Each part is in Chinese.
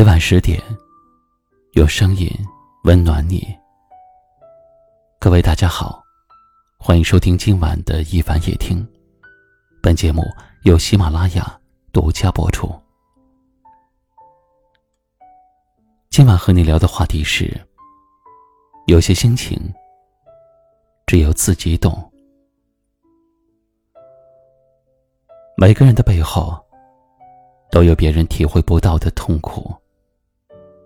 每晚十点，有声音温暖你。各位大家好，欢迎收听今晚的一凡夜听。本节目由喜马拉雅独家播出。今晚和你聊的话题是：有些心情只有自己懂。每个人的背后都有别人体会不到的痛苦。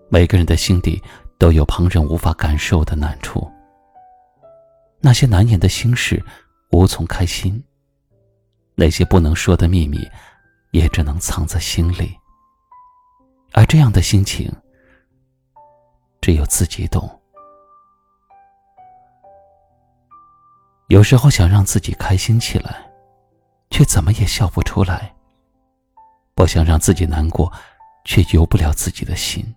每个人的心底都有旁人无法感受的难处，那些难言的心事无从开心，那些不能说的秘密也只能藏在心里。而这样的心情，只有自己懂。有时候想让自己开心起来，却怎么也笑不出来；不想让自己难过，却由不了自己的心。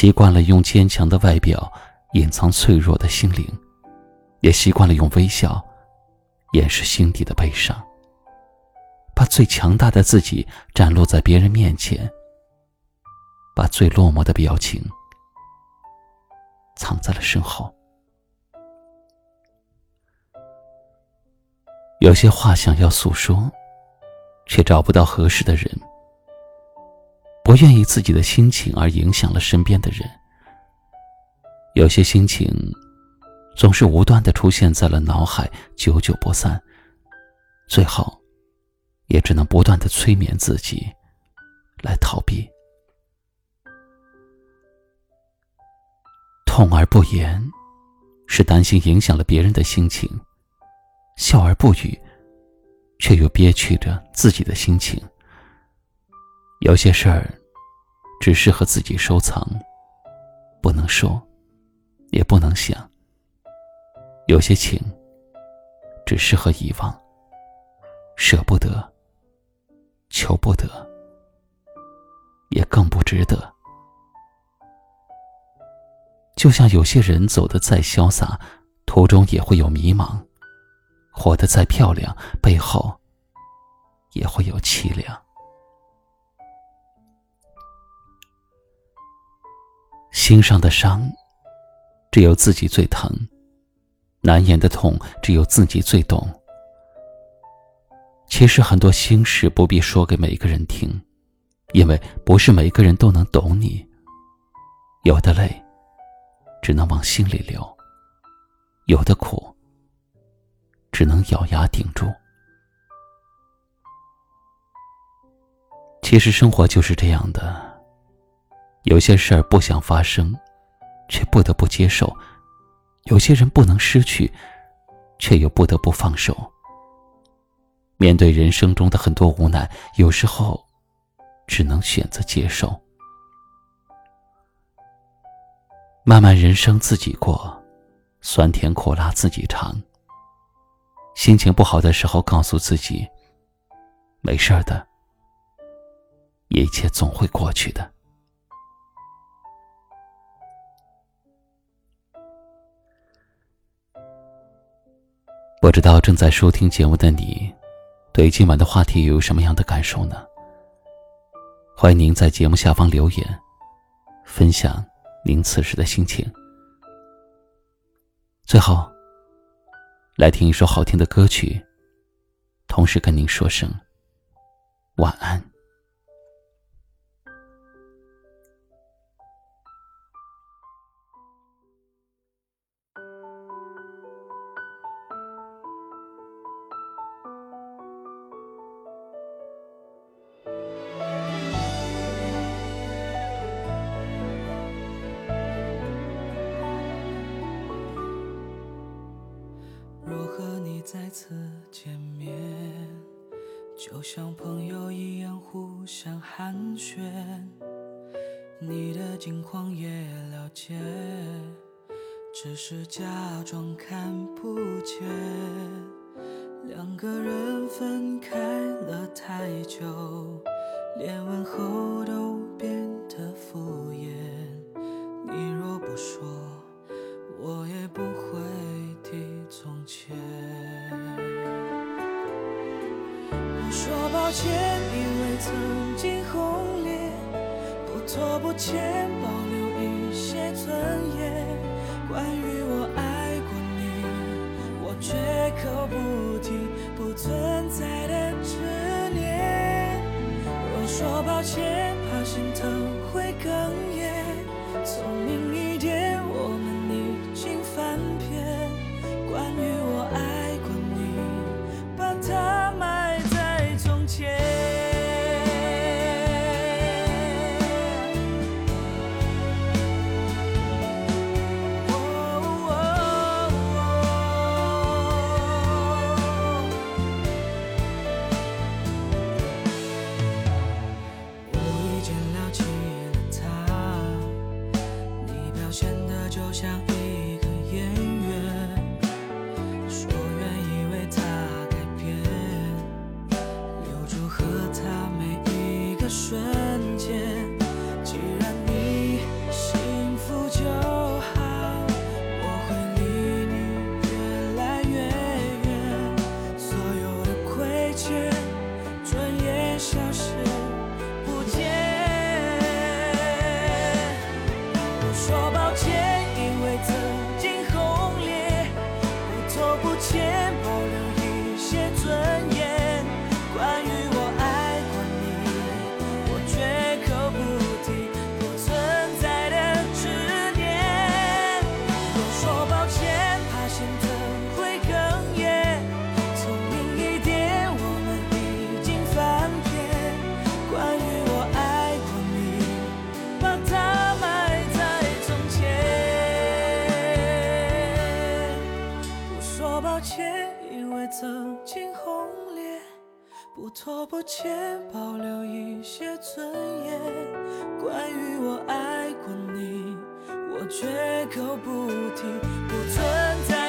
习惯了用坚强的外表隐藏脆弱的心灵，也习惯了用微笑掩饰心底的悲伤。把最强大的自己展露在别人面前，把最落寞的表情藏在了身后。有些话想要诉说，却找不到合适的人。不愿意自己的心情而影响了身边的人，有些心情总是无端的出现在了脑海，久久不散，最后也只能不断的催眠自己来逃避。痛而不言，是担心影响了别人的心情；笑而不语，却又憋屈着自己的心情。有些事儿。只适合自己收藏，不能说，也不能想。有些情，只适合遗忘，舍不得，求不得，也更不值得。就像有些人走得再潇洒，途中也会有迷茫；活得再漂亮，背后也会有凄凉。心上的伤，只有自己最疼；难言的痛，只有自己最懂。其实很多心事不必说给每一个人听，因为不是每个人都能懂你。有的泪，只能往心里流；有的苦，只能咬牙顶住。其实生活就是这样的。有些事儿不想发生，却不得不接受；有些人不能失去，却又不得不放手。面对人生中的很多无奈，有时候只能选择接受。漫漫人生自己过，酸甜苦辣自己尝。心情不好的时候，告诉自己：没事的，一切总会过去的。不知道正在收听节目的你，对今晚的话题有什么样的感受呢？欢迎您在节目下方留言，分享您此时的心情。最后，来听一首好听的歌曲，同时跟您说声晚安。再次见面，就像朋友一样互相寒暄。你的近况也了解，只是假装看不见。两个人分开了太久，连问候都变得敷衍。抱歉，因为曾经轰烈，不拖不欠。留下。不拖不欠保留一些尊严。关于我爱过你我绝口不提不存在